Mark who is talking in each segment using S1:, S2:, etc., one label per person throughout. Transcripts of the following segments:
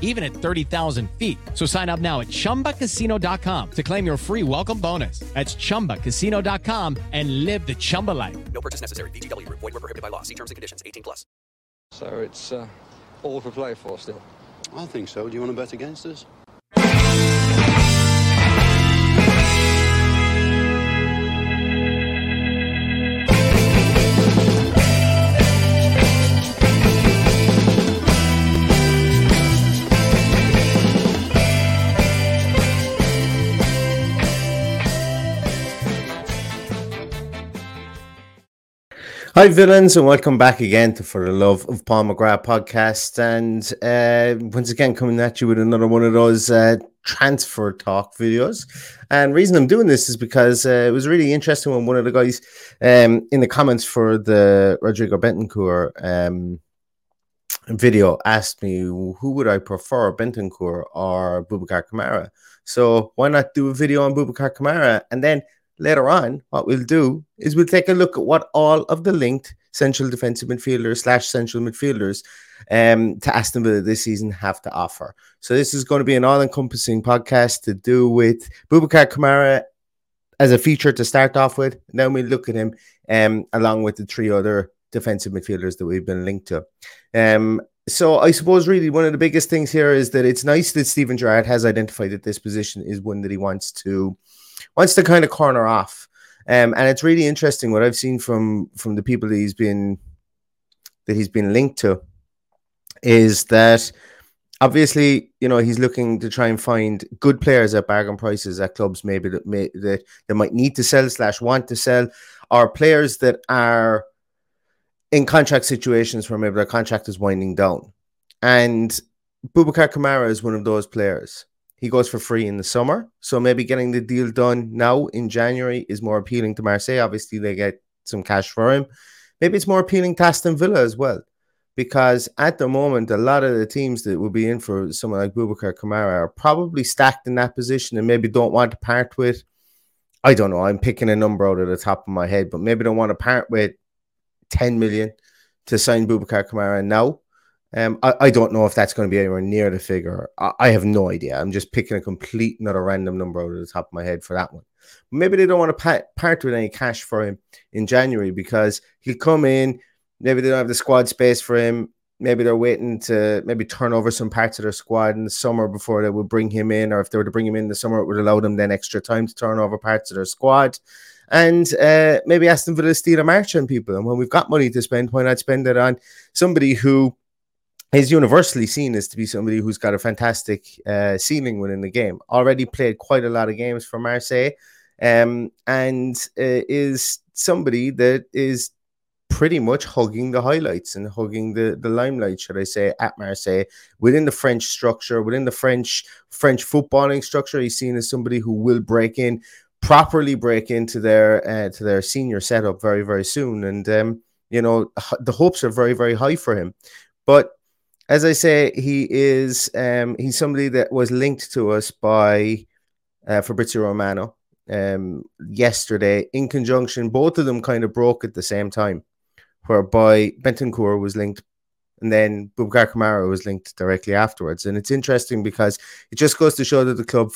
S1: even at 30,000 feet. So sign up now at chumbacasino.com to claim your free welcome bonus. That's chumbacasino.com and live the Chumba life.
S2: No purchase necessary. VGW Group. Void were prohibited by law. See terms and conditions. 18 plus.
S3: So it's uh, all for play for still.
S4: I think so. Do you want to bet against us?
S5: Hi, villains, and welcome back again to For the Love of Paul McGrath podcast. And uh, once again, coming at you with another one of those uh, transfer talk videos. And reason I'm doing this is because uh, it was really interesting when one of the guys um, in the comments for the Rodrigo Bentancur um, video asked me who would I prefer, Bentancur or Boubacar Kamara. So why not do a video on Boubacar Kamara and then later on, what we'll do is we'll take a look at what all of the linked central defensive midfielders slash central midfielders um, to Aston Villa this season have to offer. So this is going to be an all-encompassing podcast to do with Boubacar Kamara as a feature to start off with. Then we look at him um, along with the three other defensive midfielders that we've been linked to. Um, so I suppose really one of the biggest things here is that it's nice that Steven Gerrard has identified that this position is one that he wants to wants to kind of corner off. Um, and it's really interesting what I've seen from from the people that he's been that he's been linked to is that obviously you know he's looking to try and find good players at bargain prices at clubs maybe that may that they might need to sell slash want to sell or players that are in contract situations where maybe their contract is winding down and Boubacar Kamara is one of those players he goes for free in the summer. So maybe getting the deal done now in January is more appealing to Marseille. Obviously, they get some cash for him. Maybe it's more appealing to Aston Villa as well. Because at the moment, a lot of the teams that will be in for someone like Boubacar Kamara are probably stacked in that position and maybe don't want to part with. I don't know. I'm picking a number out of the top of my head, but maybe don't want to part with 10 million to sign Boubacar Kamara now um, I, I don't know if that's going to be anywhere near the figure. I, I, have no idea. I'm just picking a complete, not a random number out of the top of my head for that one. Maybe they don't want to part, part with any cash for him in January because he'll come in. Maybe they don't have the squad space for him. Maybe they're waiting to maybe turn over some parts of their squad in the summer before they would bring him in, or if they were to bring him in the summer, it would allow them then extra time to turn over parts of their squad and uh, maybe Aston Villa steal a march on people. And when we've got money to spend, why not spend it on somebody who is universally seen as to be somebody who's got a fantastic uh, ceiling within the game. Already played quite a lot of games for Marseille, um, and uh, is somebody that is pretty much hugging the highlights and hugging the, the limelight, should I say, at Marseille within the French structure, within the French French footballing structure. He's seen as somebody who will break in properly, break into their uh, to their senior setup very very soon, and um, you know the hopes are very very high for him, but as I say, he is um, he's somebody that was linked to us by uh, Fabrizio Romano um, yesterday in conjunction. Both of them kind of broke at the same time, whereby Bentancur was linked and then Boubacar Kamara was linked directly afterwards. And it's interesting because it just goes to show that the club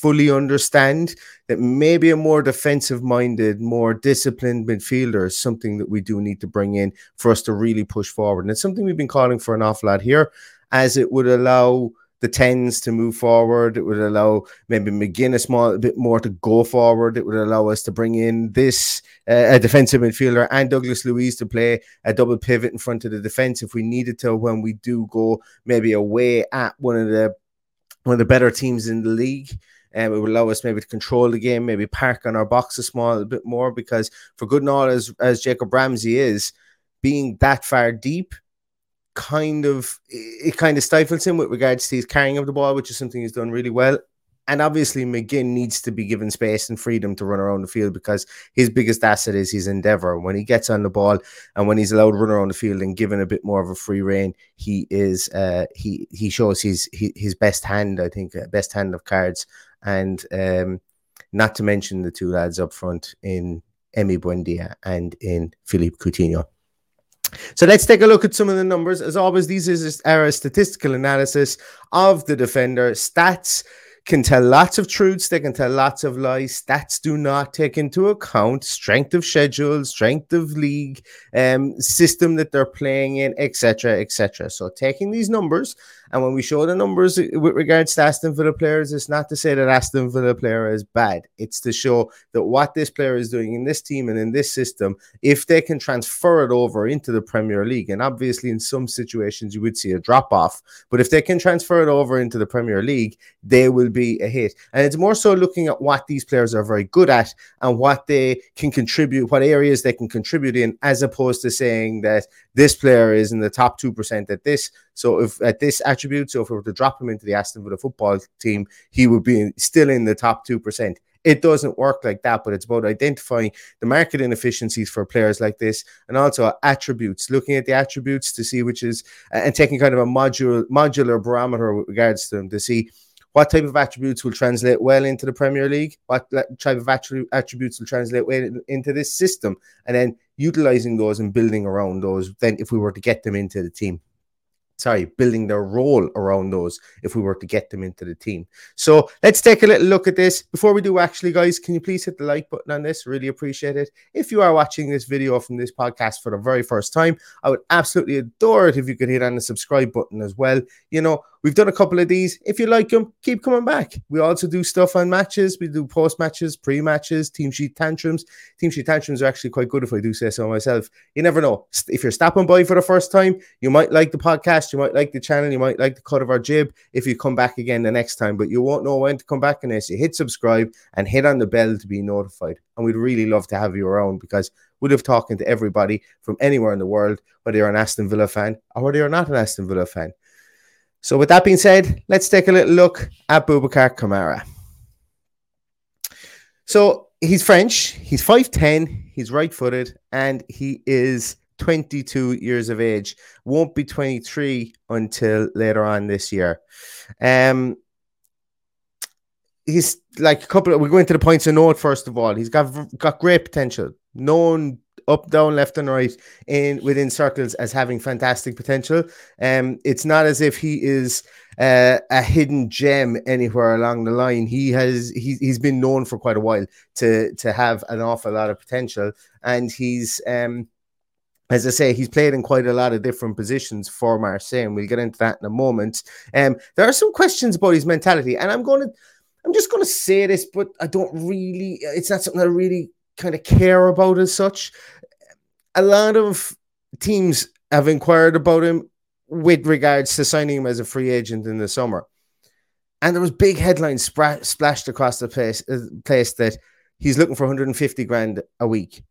S5: fully understand that maybe a more defensive minded, more disciplined midfielder is something that we do need to bring in for us to really push forward. And it's something we've been calling for an awful lot here, as it would allow the tens to move forward. It would allow maybe McGinn a small a bit more to go forward. It would allow us to bring in this uh, a defensive midfielder and Douglas Luiz to play a double pivot in front of the defense if we needed to when we do go maybe away at one of the one of the better teams in the league. And um, it would allow us maybe to control the game, maybe park on our box a small bit more because for good and all as as Jacob Ramsey is being that far deep kind of it kind of stifles him with regards to his carrying of the ball, which is something he's done really well. And obviously, McGinn needs to be given space and freedom to run around the field because his biggest asset is his endeavor. When he gets on the ball and when he's allowed to run around the field and given a bit more of a free reign, he is uh, he he shows his his best hand. I think uh, best hand of cards, and um, not to mention the two lads up front in Emi Buendia and in Philippe Coutinho. So let's take a look at some of the numbers. As always, these are a statistical analysis of the defender. Stats can tell lots of truths, they can tell lots of lies. Stats do not take into account strength of schedule, strength of league, um, system that they're playing in, etc., etc. So taking these numbers and when we show the numbers with regards to Aston Villa players, it's not to say that Aston Villa player is bad. It's to show that what this player is doing in this team and in this system, if they can transfer it over into the Premier League, and obviously in some situations you would see a drop off, but if they can transfer it over into the Premier League, they will be a hit. And it's more so looking at what these players are very good at and what they can contribute, what areas they can contribute in, as opposed to saying that this player is in the top 2% at this so if at this attribute, so if we were to drop him into the Aston Villa football team, he would be still in the top two percent. It doesn't work like that, but it's about identifying the market inefficiencies for players like this, and also attributes, looking at the attributes to see which is, and taking kind of a modular modular barometer with regards to them to see what type of attributes will translate well into the Premier League, what type of attributes will translate well into this system, and then utilizing those and building around those. Then, if we were to get them into the team sorry, building their role around those if we were to get them into the team. So let's take a little look at this. Before we do, actually, guys, can you please hit the like button on this? Really appreciate it. If you are watching this video from this podcast for the very first time, I would absolutely adore it if you could hit on the subscribe button as well. You know, We've done a couple of these. If you like them, keep coming back. We also do stuff on matches. We do post matches, pre matches, team sheet tantrums. Team sheet tantrums are actually quite good if I do say so myself. You never know. If you're stopping by for the first time, you might like the podcast, you might like the channel, you might like the cut of our jib if you come back again the next time, but you won't know when to come back unless you hit subscribe and hit on the bell to be notified. And we'd really love to have you around because we'd have talking to everybody from anywhere in the world, whether you're an Aston Villa fan or whether you're not an Aston Villa fan. So, with that being said, let's take a little look at Boubacar Kamara. So, he's French, he's 5'10, he's right footed, and he is 22 years of age. Won't be 23 until later on this year. Um, he's like a couple Of, we're going to the points of note first of all. He's got got great potential, known up, down, left, and right in within circles as having fantastic potential. Um, it's not as if he is uh, a hidden gem anywhere along the line. He has he, he's been known for quite a while to to have an awful lot of potential, and he's um as I say, he's played in quite a lot of different positions for Marseille, and we'll get into that in a moment. Um, there are some questions about his mentality, and I'm going to, I'm just going to say this, but I don't really, it's not something I really kind of care about as such. A lot of teams have inquired about him with regards to signing him as a free agent in the summer. And there was big headlines splashed across the place, uh, place that he's looking for 150 grand a week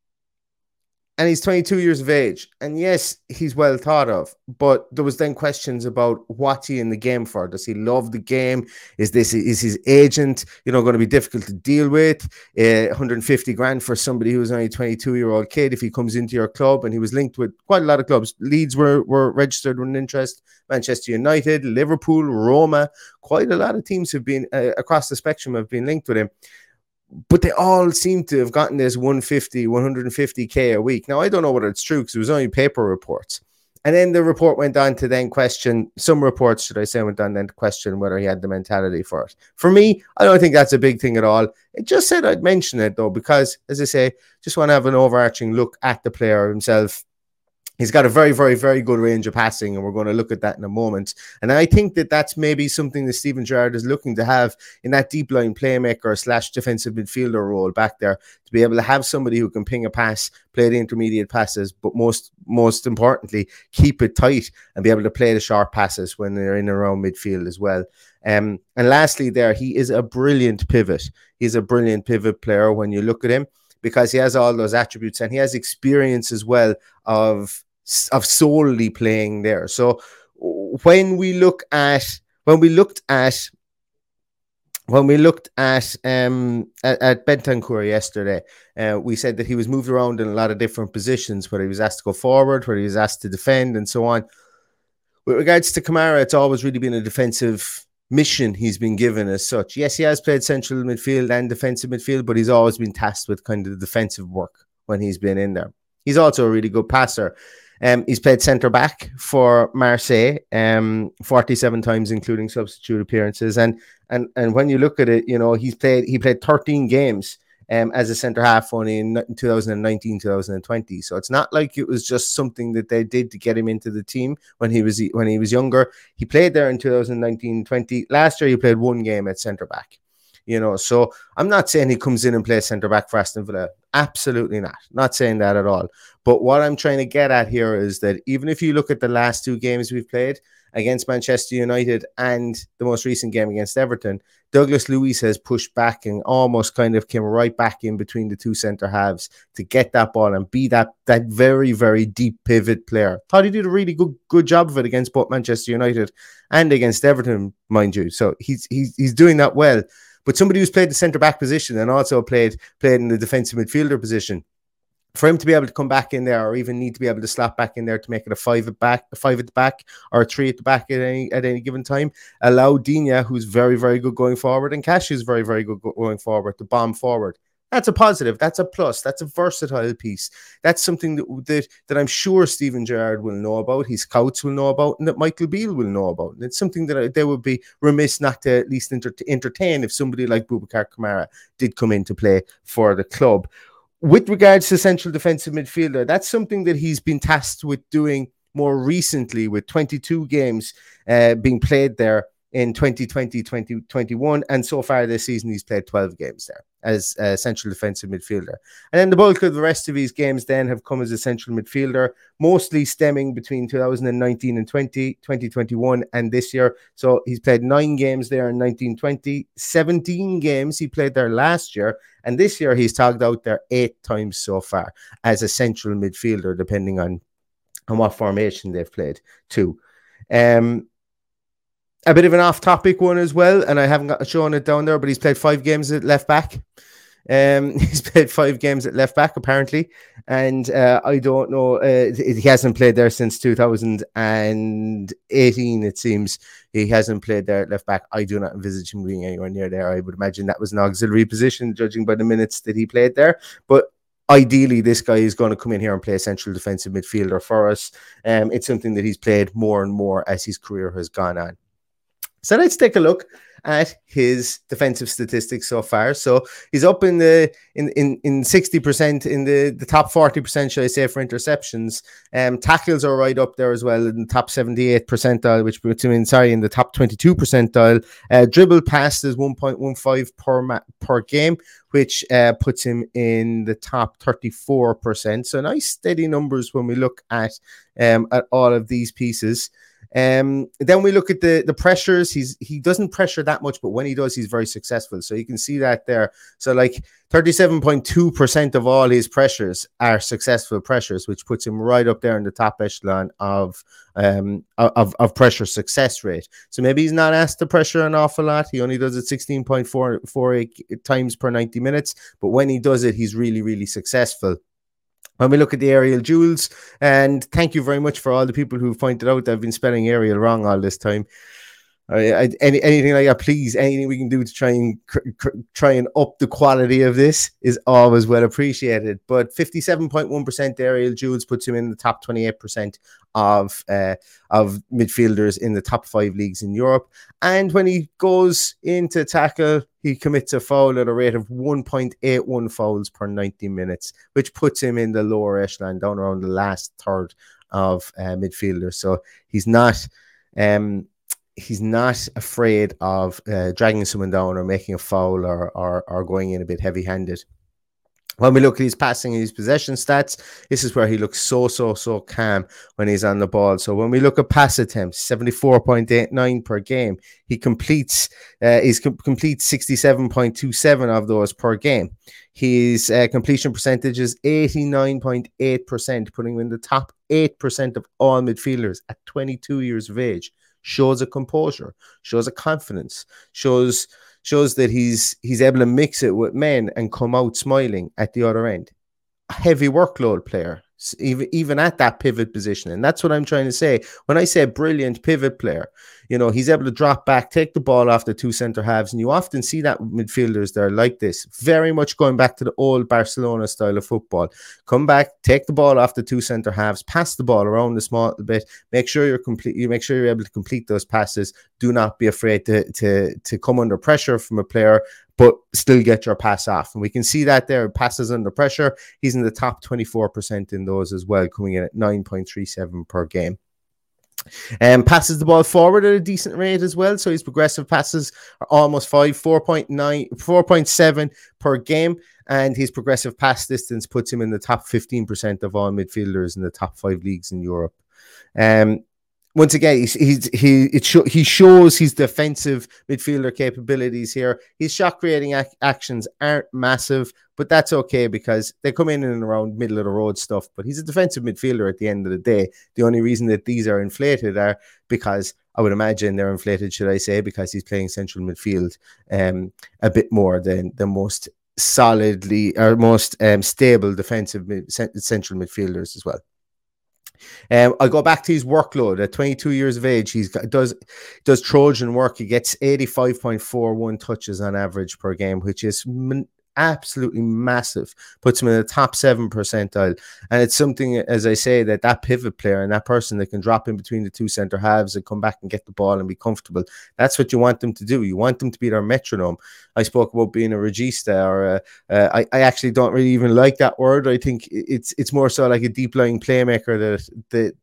S5: and he's 22 years of age. And yes, he's well thought of, but there was then questions about what's he in the game for? Does he love the game? Is this is his agent, you know, going to be difficult to deal with? Uh, 150 grand for somebody who's only 22 year old kid if he comes into your club, and he was linked with quite a lot of clubs. Leeds were were registered with an interest. Manchester United, Liverpool, Roma, quite a lot of teams have been uh, across the spectrum have been linked with him. But they all seem to have gotten this 150, 150k a week. Now I don't know whether it's true because it was only paper reports. And then the report went on to then question some reports, should I say, went on then to question whether he had the mentality for it. For me, I don't think that's a big thing at all. It just said I'd mention it though, because as I say, just want to have an overarching look at the player himself He's got a very, very, very good range of passing, and we're going to look at that in a moment. And I think that that's maybe something that Steven Gerrard is looking to have in that deep line playmaker slash defensive midfielder role back there to be able to have somebody who can ping a pass, play the intermediate passes, but most, most importantly, keep it tight and be able to play the sharp passes when they're in around midfield as well. Um, and lastly, there he is a brilliant pivot. He's a brilliant pivot player when you look at him because he has all those attributes and he has experience as well of of solely playing there. So when we look at when we looked at when we looked at um at, at Bentancur yesterday, uh, we said that he was moved around in a lot of different positions, where he was asked to go forward, where he was asked to defend, and so on. With regards to Kamara, it's always really been a defensive mission he's been given as such. Yes, he has played central midfield and defensive midfield, but he's always been tasked with kind of defensive work when he's been in there. He's also a really good passer. Um, he's played centre back for Marseille, um, 47 times, including substitute appearances. And and and when you look at it, you know he's played he played 13 games um, as a centre half only in 2019, 2020. So it's not like it was just something that they did to get him into the team when he was when he was younger. He played there in 2019, 20. Last year he played one game at centre back you know. So I'm not saying he comes in and plays centre back for Aston Villa. Absolutely not. Not saying that at all. But what I'm trying to get at here is that even if you look at the last two games we've played against Manchester United and the most recent game against Everton, Douglas Luiz has pushed back and almost kind of came right back in between the two centre halves to get that ball and be that that very very deep pivot player. Thought he did a really good good job of it against both Manchester United and against Everton, mind you. So he's he's he's doing that well. But somebody who's played the centre back position and also played played in the defensive midfielder position, for him to be able to come back in there, or even need to be able to slap back in there to make it a five at back, a five at the back, or a three at the back at any at any given time, allow Digne, who's very very good going forward, and Cash is very very good going forward, to bomb forward. That's a positive. That's a plus. That's a versatile piece. That's something that that, that I'm sure Steven Gerrard will know about. His scouts will know about, and that Michael Beale will know about. And it's something that they would be remiss not to at least enter- entertain if somebody like Boubacar Kamara did come into play for the club. With regards to central defensive midfielder, that's something that he's been tasked with doing more recently, with 22 games uh, being played there in 2020, 2021, and so far this season he's played 12 games there as a central defensive midfielder. And then the bulk of the rest of his games then have come as a central midfielder, mostly stemming between 2019 and 20, 2021 and this year. So he's played nine games there in 1920, 17 games he played there last year, and this year he's tagged out there eight times so far as a central midfielder, depending on, on what formation they've played too. Um, a bit of an off-topic one as well, and I haven't got shown it down there, but he's played five games at left back. Um, he's played five games at left back apparently, and uh, I don't know. Uh, he hasn't played there since 2018. It seems he hasn't played there at left back. I do not envisage him being anywhere near there. I would imagine that was an auxiliary position, judging by the minutes that he played there. But ideally this guy is going to come in here and play central defensive midfielder for us. Um, it's something that he's played more and more as his career has gone on. So let's take a look at his defensive statistics so far. So he's up in the in in in sixty percent in the the top forty percent, should I say, for interceptions. Um, tackles are right up there as well in the top seventy eight percentile, which puts him in sorry in the top twenty two percentile. Uh, dribble pass is one point one five per ma- per game, which uh, puts him in the top thirty four percent. So nice steady numbers when we look at um at all of these pieces. Um, then we look at the the pressures. He's he doesn't pressure that much, but when he does, he's very successful. So you can see that there. So like 37.2% of all his pressures are successful pressures, which puts him right up there in the top echelon of um of, of pressure success rate. So maybe he's not asked to pressure an awful lot. He only does it 16.448 times per 90 minutes, but when he does it, he's really, really successful when we look at the aerial duels. and thank you very much for all the people who pointed out that I've been spelling aerial wrong all this time. Any, anything like that, please. Anything we can do to try and cr- cr- try and up the quality of this is always well appreciated. But fifty-seven point one percent aerial duels puts him in the top twenty-eight percent of uh, of midfielders in the top five leagues in Europe. And when he goes into tackle, he commits a foul at a rate of one point eight one fouls per ninety minutes, which puts him in the lower echelon, down around the last third of uh, midfielders. So he's not. Um, he's not afraid of uh, dragging someone down or making a foul or, or, or going in a bit heavy handed. When we look at his passing and his possession stats, this is where he looks so, so, so calm when he's on the ball. So when we look at pass attempts, 74.89 per game, he completes, uh, he's com- completes 67.27 of those per game. His uh, completion percentage is 89.8%, putting him in the top 8% of all midfielders at 22 years of age shows a composure, shows a confidence, shows shows that he's he's able to mix it with men and come out smiling at the other end. A heavy workload player, even even at that pivot position. And that's what I'm trying to say. When I say brilliant pivot player, you know, he's able to drop back, take the ball off the two center halves, and you often see that midfielders that are like this, very much going back to the old Barcelona style of football. Come back, take the ball off the two center halves, pass the ball around the small bit, make sure you're complete, you make sure you're able to complete those passes. Do not be afraid to to to come under pressure from a player but still get your pass off. And we can see that there. Passes under pressure. He's in the top 24% in those as well, coming in at 9.37 per game. Um, passes the ball forward at a decent rate as well. So his progressive passes are almost five, 4.9, 4.7 per game. And his progressive pass distance puts him in the top 15% of all midfielders in the top five leagues in Europe. Um, once again, he's, he's he it sh- he shows his defensive midfielder capabilities here. His shot creating ac- actions aren't massive, but that's okay because they come in and around middle of the road stuff. But he's a defensive midfielder at the end of the day. The only reason that these are inflated are because I would imagine they're inflated, should I say, because he's playing central midfield um, a bit more than the most solidly or most um, stable defensive mid- central midfielders as well. Um, I'll go back to his workload. At 22 years of age, he's got, does does Trojan work. He gets 85.41 touches on average per game, which is absolutely massive. Puts him in the top seven percentile, and it's something, as I say, that that pivot player and that person that can drop in between the two center halves and come back and get the ball and be comfortable. That's what you want them to do. You want them to be their metronome. I spoke about being a regista, or a, uh, I, I actually don't really even like that word. I think it's it's more so like a deep lying playmaker that that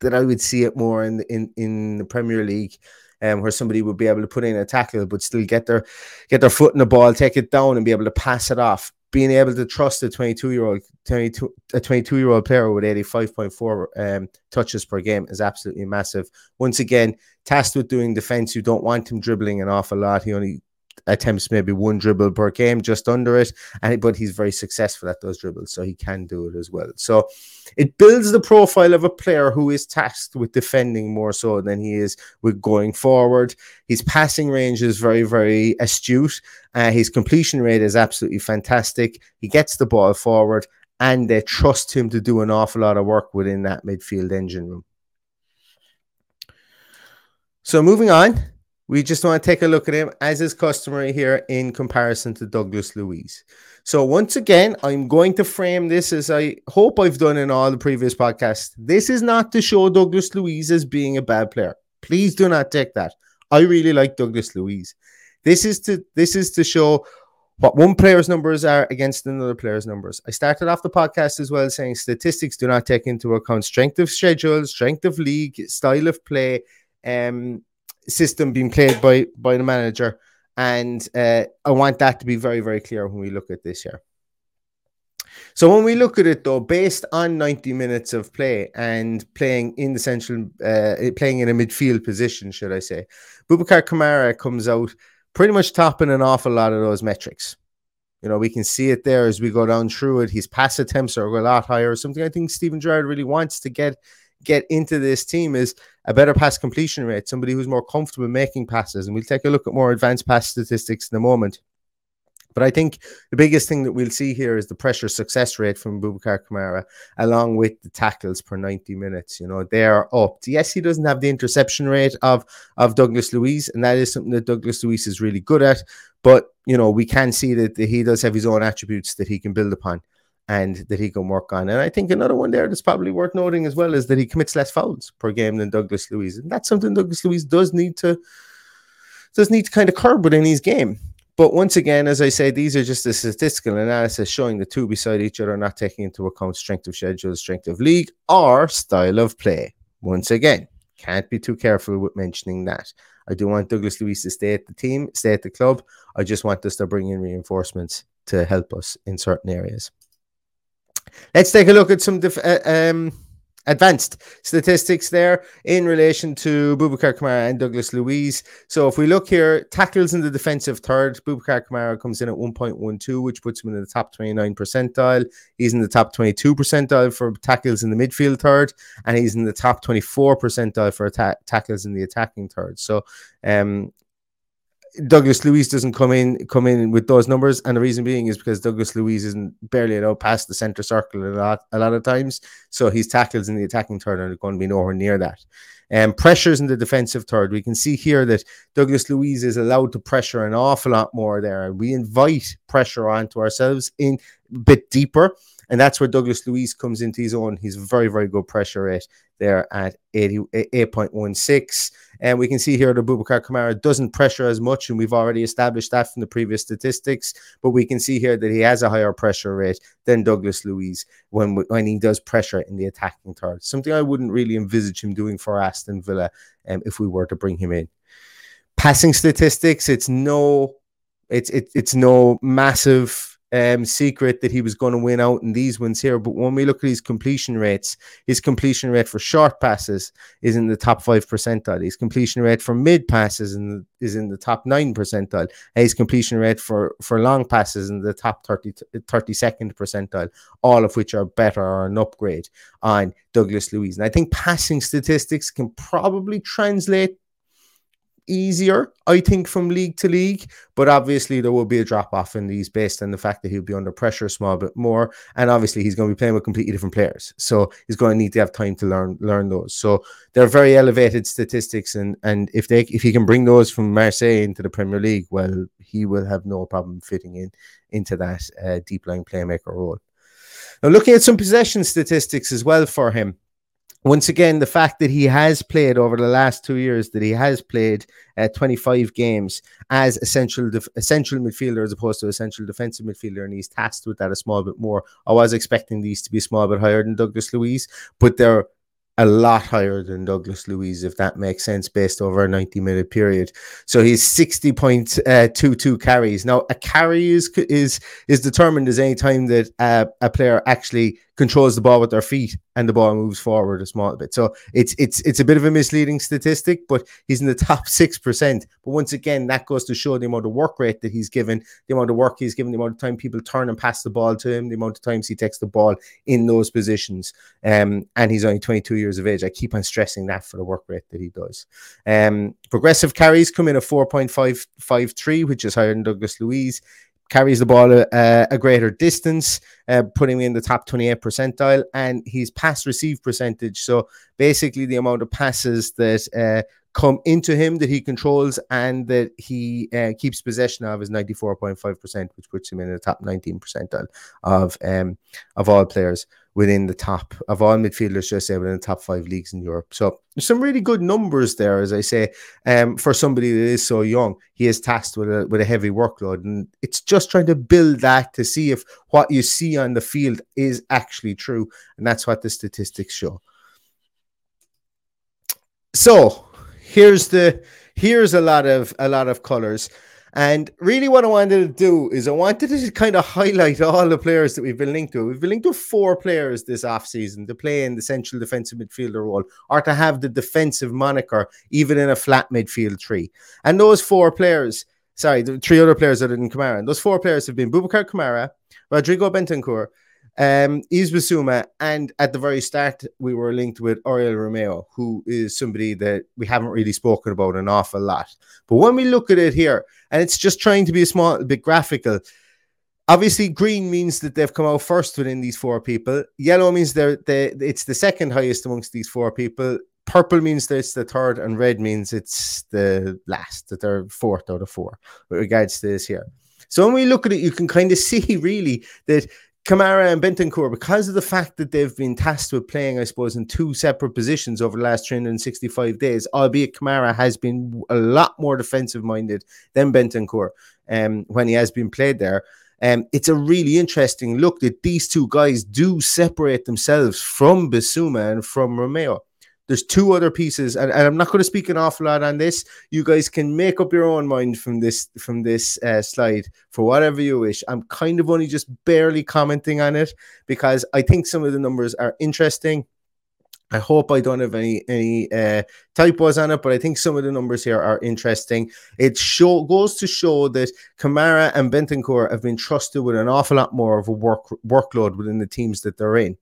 S5: that I would see it more in in in the Premier League um, where somebody would be able to put in a tackle but still get their get their foot in the ball, take it down, and be able to pass it off. Being able to trust a 22 year old 22 a 22 year old player with 85.4 um, touches per game is absolutely massive. Once again, tasked with doing defense, you don't want him dribbling an awful lot. He only attempts maybe one dribble per game, just under it. And but he's very successful at those dribbles, so he can do it as well. So it builds the profile of a player who is tasked with defending more so than he is with going forward. His passing range is very, very astute. Uh, his completion rate is absolutely fantastic. He gets the ball forward, and they trust him to do an awful lot of work within that midfield engine room. So moving on, we just want to take a look at him as is customary here in comparison to Douglas Luiz. So once again, I'm going to frame this as I hope I've done in all the previous podcasts. This is not to show Douglas Luiz as being a bad player. Please do not take that. I really like Douglas Luiz. This is to this is to show what one player's numbers are against another player's numbers. I started off the podcast as well saying statistics do not take into account strength of schedule, strength of league, style of play, um, system being played by by the manager, and uh, I want that to be very very clear when we look at this here. So when we look at it though, based on 90 minutes of play and playing in the central, uh, playing in a midfield position, should I say, Boubacar Kamara comes out pretty much topping an awful lot of those metrics. You know, we can see it there as we go down through it. His pass attempts are a lot higher. Something I think Steven Gerrard really wants to get get into this team is a better pass completion rate, somebody who's more comfortable making passes. And we'll take a look at more advanced pass statistics in a moment. But I think the biggest thing that we'll see here is the pressure success rate from Boubacar Kamara, along with the tackles per 90 minutes. You know, they are up. Yes, he doesn't have the interception rate of, of Douglas Luiz, and that is something that Douglas Luiz is really good at. But, you know, we can see that he does have his own attributes that he can build upon and that he can work on. And I think another one there that's probably worth noting as well is that he commits less fouls per game than Douglas Luiz. And that's something Douglas Luiz does need to does need to kind of curb within his game. But once again, as I say, these are just a statistical analysis showing the two beside each other, not taking into account strength of schedule, strength of league, or style of play. Once again, can't be too careful with mentioning that. I do want Douglas Luiz to stay at the team, stay at the club. I just want us to bring in reinforcements to help us in certain areas. Let's take a look at some def- uh, um, advanced statistics there in relation to Boubacar Kamara and Douglas Luiz. So if we look here, tackles in the defensive third, Boubacar Kamara comes in at 1.12, which puts him in the top 29 percentile. He's in the top 22 percentile for tackles in the midfield third, and he's in the top 24 percentile for atta- tackles in the attacking third. So um, Douglas Luiz doesn't come in come in with those numbers, and the reason being is because Douglas Luiz isn't barely allowed past the center circle a lot a lot of times, so his tackles in the attacking third are going to be nowhere near that. And um, pressures in the defensive third, we can see here that Douglas Luiz is allowed to pressure an awful lot more there. We invite pressure onto ourselves in a bit deeper, and that's where Douglas Luiz comes into his own. He's very, very good pressure rate there at 80, 8.16. And we can see here that Boubacar Kamara doesn't pressure as much, and we've already established that from the previous statistics. But we can see here that he has a higher pressure rate than Douglas Luiz when, when he does pressure in the attacking third. Something I wouldn't really envisage him doing for Aston Villa um, if we were to bring him in. Passing statistics, it's no, it's it, it's no massive um, secret that he was going to win out in these ones here. But when we look at his completion rates, his completion rate for short passes is in the top five percentile. His completion rate for mid passes in the, is in the top nine percentile. And his completion rate for, for long passes in the top 30, 32nd percentile, all of which are better or an upgrade on Douglas Luiz. And I think passing statistics can probably translate easier, I think, from league to league. But obviously, there will be a drop off in these based on the fact that he'll be under pressure a small bit more, and obviously he's going to be playing with completely different players, so he's going to need to have time to learn learn those. So they're very elevated statistics, and and if they if he can bring those from Marseille into the Premier League, well, he will have no problem fitting in into that uh, deep line playmaker role. Now, looking at some possession statistics as well for him once again, the fact that he has played over the last two years, that he has played uh, 25 games as essential def- essential midfielder as opposed to essential defensive midfielder, and he's tasked with that a small bit more. I was expecting these to be a small bit higher than Douglas Luiz, but they're a lot higher than Douglas Luiz, if that makes sense, based over a 90 minute period. So he's 60.22 uh, carries. Now, a carry is is is determined as any time that uh, a player actually controls the ball with their feet and the ball moves forward a small bit. So it's it's it's a bit of a misleading statistic, but he's in the top six percent. But once again, that goes to show the amount of work rate that he's given, the amount of work he's given, the amount of time people turn and pass the ball to him, the amount of times he takes the ball in those positions. Um, and he's only 22 years of age. I keep on stressing that for the work rate that he does. Um, progressive carries come in at 4.553, which is higher than Douglas Luiz carries the ball a, a greater distance, uh, putting him in the top 28 percentile, and his pass receive percentage. So basically, the amount of passes that uh, come into him that he controls and that he uh, keeps possession of is 94.5%, which puts him in the top 19 percentile of um, of all players within the top of all midfielders, just say within the top five leagues in Europe. So some really good numbers there, as I say, um, for somebody that is so young. He is tasked with a with a heavy workload, and it's just trying to build that to see if what you see on the field is actually true, and that's what the statistics show. So here's the here's a lot of a lot of colors. And really, what I wanted to do is I wanted to kind of highlight all the players that we've been linked to. We've been linked to four players this offseason to play in the central defensive midfielder role or to have the defensive moniker, even in a flat midfield tree. And those four players, sorry, the three other players other than Kamara, and those four players have been Boubacar Kamara, Rodrigo Bentancur, um, Yves Bissouma, and at the very start, we were linked with Oriol Romeo, who is somebody that we haven't really spoken about an awful lot. But when we look at it here, and it's just trying to be a small bit graphical, obviously green means that they've come out first within these four people. Yellow means they're they it's the second highest amongst these four people. Purple means that it's the third, and red means it's the last, that they're fourth out of four with regards to this here. So when we look at it, you can kind of see really that Kamara and Bentancur, because of the fact that they've been tasked with playing, I suppose, in two separate positions over the last 365 days, albeit Kamara has been a lot more defensive minded than Bentancur um, when he has been played there. Um, it's a really interesting look that these two guys do separate themselves from Bissouma and from Romeo. There's two other pieces, and, and, I'm not going to speak an awful lot on this. You guys can make up your own mind from this from this uh, slide for whatever you wish. I'm kind of only just barely commenting on it because I think some of the numbers are interesting. I hope I don't have any any uh, typos on it, but I think some of the numbers here are interesting. It show goes to show that Kamara and Bentancur have been trusted with an awful lot more of a work workload within the teams that they're in.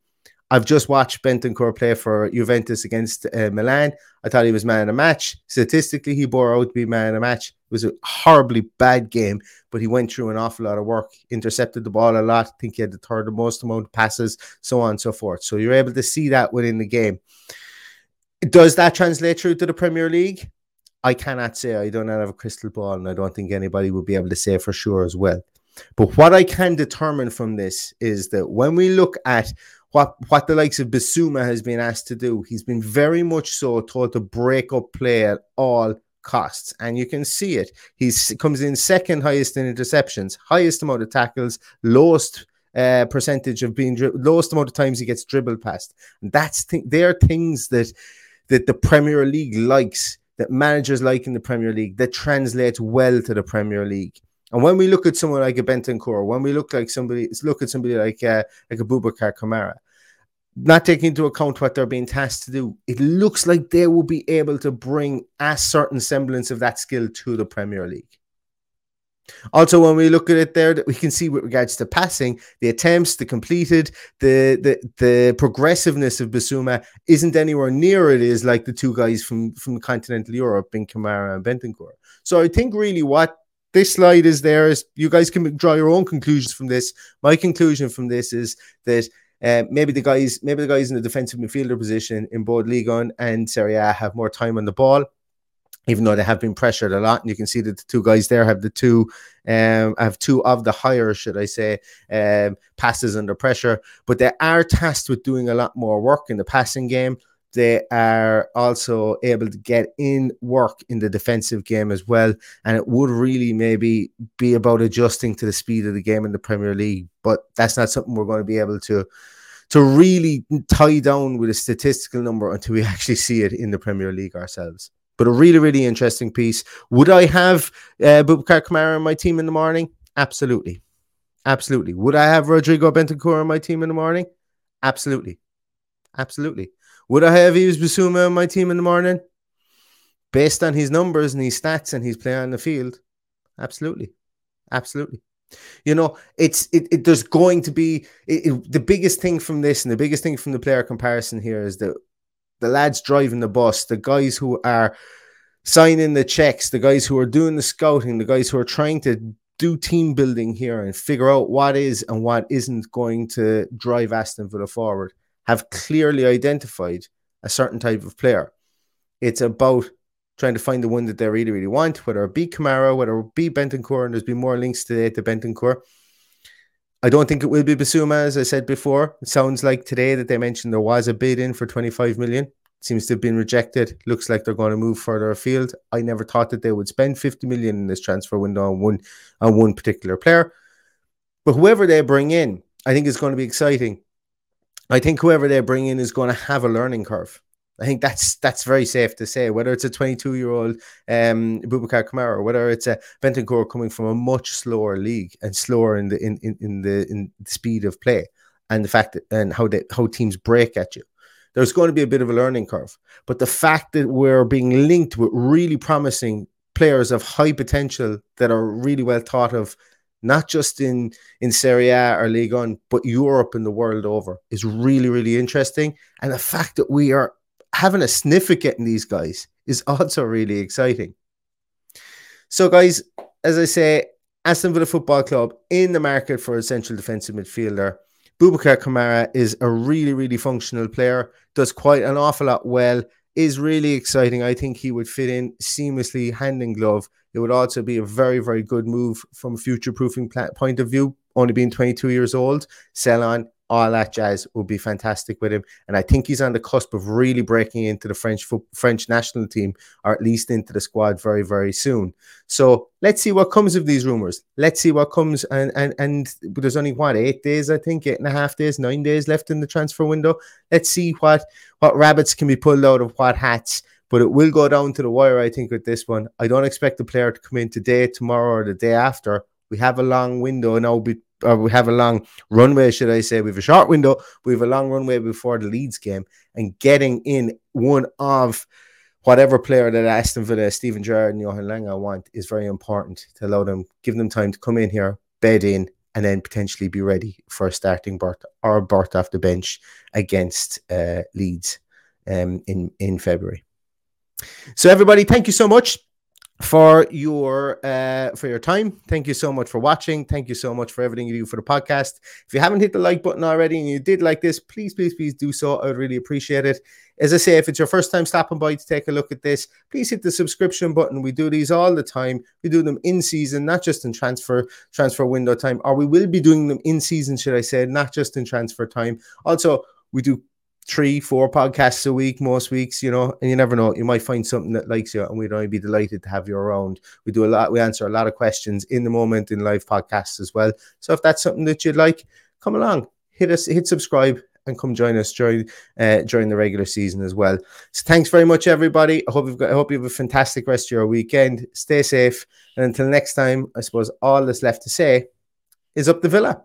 S5: I've just watched Bentancur play for Juventus against uh, Milan. I thought he was man of the match. Statistically, he bore out to be man of the match. It was a horribly bad game, but he went through an awful lot of work, intercepted the ball a lot. I think he had the third most amount of passes, so on and so forth. So you're able to see that within the game. Does that translate through to the Premier League? I cannot say. I don't have a crystal ball, and I don't think anybody will be able to say for sure as well. But what I can determine from this is that when we look at what what the likes of Bissouma has been asked to do. He's been very much so told to break up play at all costs, and you can see it. He comes in second highest in interceptions, highest amount of tackles, lowest uh, percentage of being dri- lowest amount of times he gets dribbled past. And that's th- they're things that that the Premier League likes, that managers like in the Premier League, that translates well to the Premier League. And when we look at someone like a Bentancur, when we look like somebody, look at somebody like uh, like a Boubacar Kamara, not taking into account what they're being tasked to do, it looks like they will be able to bring a certain semblance of that skill to the Premier League. Also, when we look at it there, that we can see with regards to passing, the attempts, the completed, the the the progressiveness of Bissouma isn't anywhere near it is like the two guys from from continental Europe, in Kamara and Bentancur. So I think really what this slide is there is you guys can draw your own conclusions from this. My conclusion from this is that uh, maybe the guys, maybe the guys in the defensive midfielder position in both Ligue 1 and Serie A have more time on the ball, even though they have been pressured a lot. And you can see that the two guys there have the two, um, have two of the higher, should I say, um, passes under pressure. But they are tasked with doing a lot more work in the passing game they are also able to get in work in the defensive game as well. And it would really maybe be about adjusting to the speed of the game in the Premier League. But that's not something we're going to be able to to really tie down with a statistical number until we actually see it in the Premier League ourselves. But a really, really interesting piece. Would I have uh, Boubacar Kamara in my team in the morning? Absolutely. Absolutely. Would I have Rodrigo Bentancur in my team in the morning? Absolutely. Absolutely. Would I have Yves Bissouma on my team in the morning? Based on his numbers and his stats and his play on the field? Absolutely. Absolutely. You know, it's it, it there's going to be it, it, the biggest thing from this and the biggest thing from the player comparison here is that the lads driving the bus, the guys who are signing the checks, the guys who are doing the scouting, the guys who are trying to do team building here and figure out what is and what isn't going to drive Aston Villa forward have clearly identified a certain type of player. It's about trying to find the one that they really, really want, whether it be Kamara, whether it be Bentancur, and there's been more links today to Bentancur. I don't think it will be Bissouma, as I said before. It sounds like today that they mentioned there was a bid in for 25 million. It seems to have been rejected. Looks like they're going to move further afield. I never thought that they would spend 50 million in this transfer window on one on one particular player. But whoever they bring in, I think is going to be exciting I think whoever they bring in is going to have a learning curve. I think that's that's very safe to say. Whether it's a 22 year old um, Boubacar Kamara, whether it's a Bentancur coming from a much slower league and slower in the in, in, in the in the speed of play, and the fact that and how they how teams break at you, there's going to be a bit of a learning curve. But the fact that we're being linked with really promising players of high potential that are really well thought of not just in in Serie A or Ligue 1, but Europe and the world over is really, really interesting. And the fact that we are having a sniff at getting these guys is also really exciting. So, guys, as I say, Aston Villa Football Club in the market for a central defensive midfielder. Boubacar Kamara is a really, really functional player, does quite an awful lot well, is really exciting. I think he would fit in seamlessly, hand in glove. It would also be a very, very good move from a future proofing point of view, only being 22 years old. Sell on, all that jazz would be fantastic with him. And I think he's on the cusp of really breaking into the French French national team, or at least into the squad very, very soon. So let's see what comes of these rumors. Let's see what comes. And and and there's only what eight days, I think, eight and a half days, nine days left in the transfer window. Let's see what what rabbits can be pulled out of what hats. But it will go down to the wire, I think, with this one. I don't expect the player to come in today, tomorrow, or the day after. We have a long window now or we have a long runway, should I say? We have a short window, we have a long runway before the Leeds game, and getting in one of whatever player that Aston Villa, Steven Gerrard, and Johan Lange want is very important to allow them, give them time to come in here, bed in, and then potentially be ready for a starting berth or a berth off the bench against uh, Leeds um, in in February. So everybody, thank you so much for your uh, for your time. Thank you so much for watching. Thank you so much for everything you do for the podcast. If you haven't hit the like button already and you did like this, please, please, please do so. I would really appreciate it. As I say, if it's your first time stopping by to take a look at this, please hit the subscription button. We do these all the time. We do them in season, not just in transfer transfer window time, or we will be doing them in season, should I say, not just in transfer time. Also, we do three, four podcasts a week, most weeks, you know, and you never know. You might find something that likes you, and we'd only be delighted to have you around. We do a lot, we answer a lot of questions in the moment in live podcasts as well. So if that's something that you'd like, come along, hit us, hit subscribe, and come join us during uh, during the regular season as well. So thanks very much, everybody. I hope you've got, I hope you have a fantastic rest of your weekend. Stay safe, and until next time, I suppose all that's left to say is up the villa.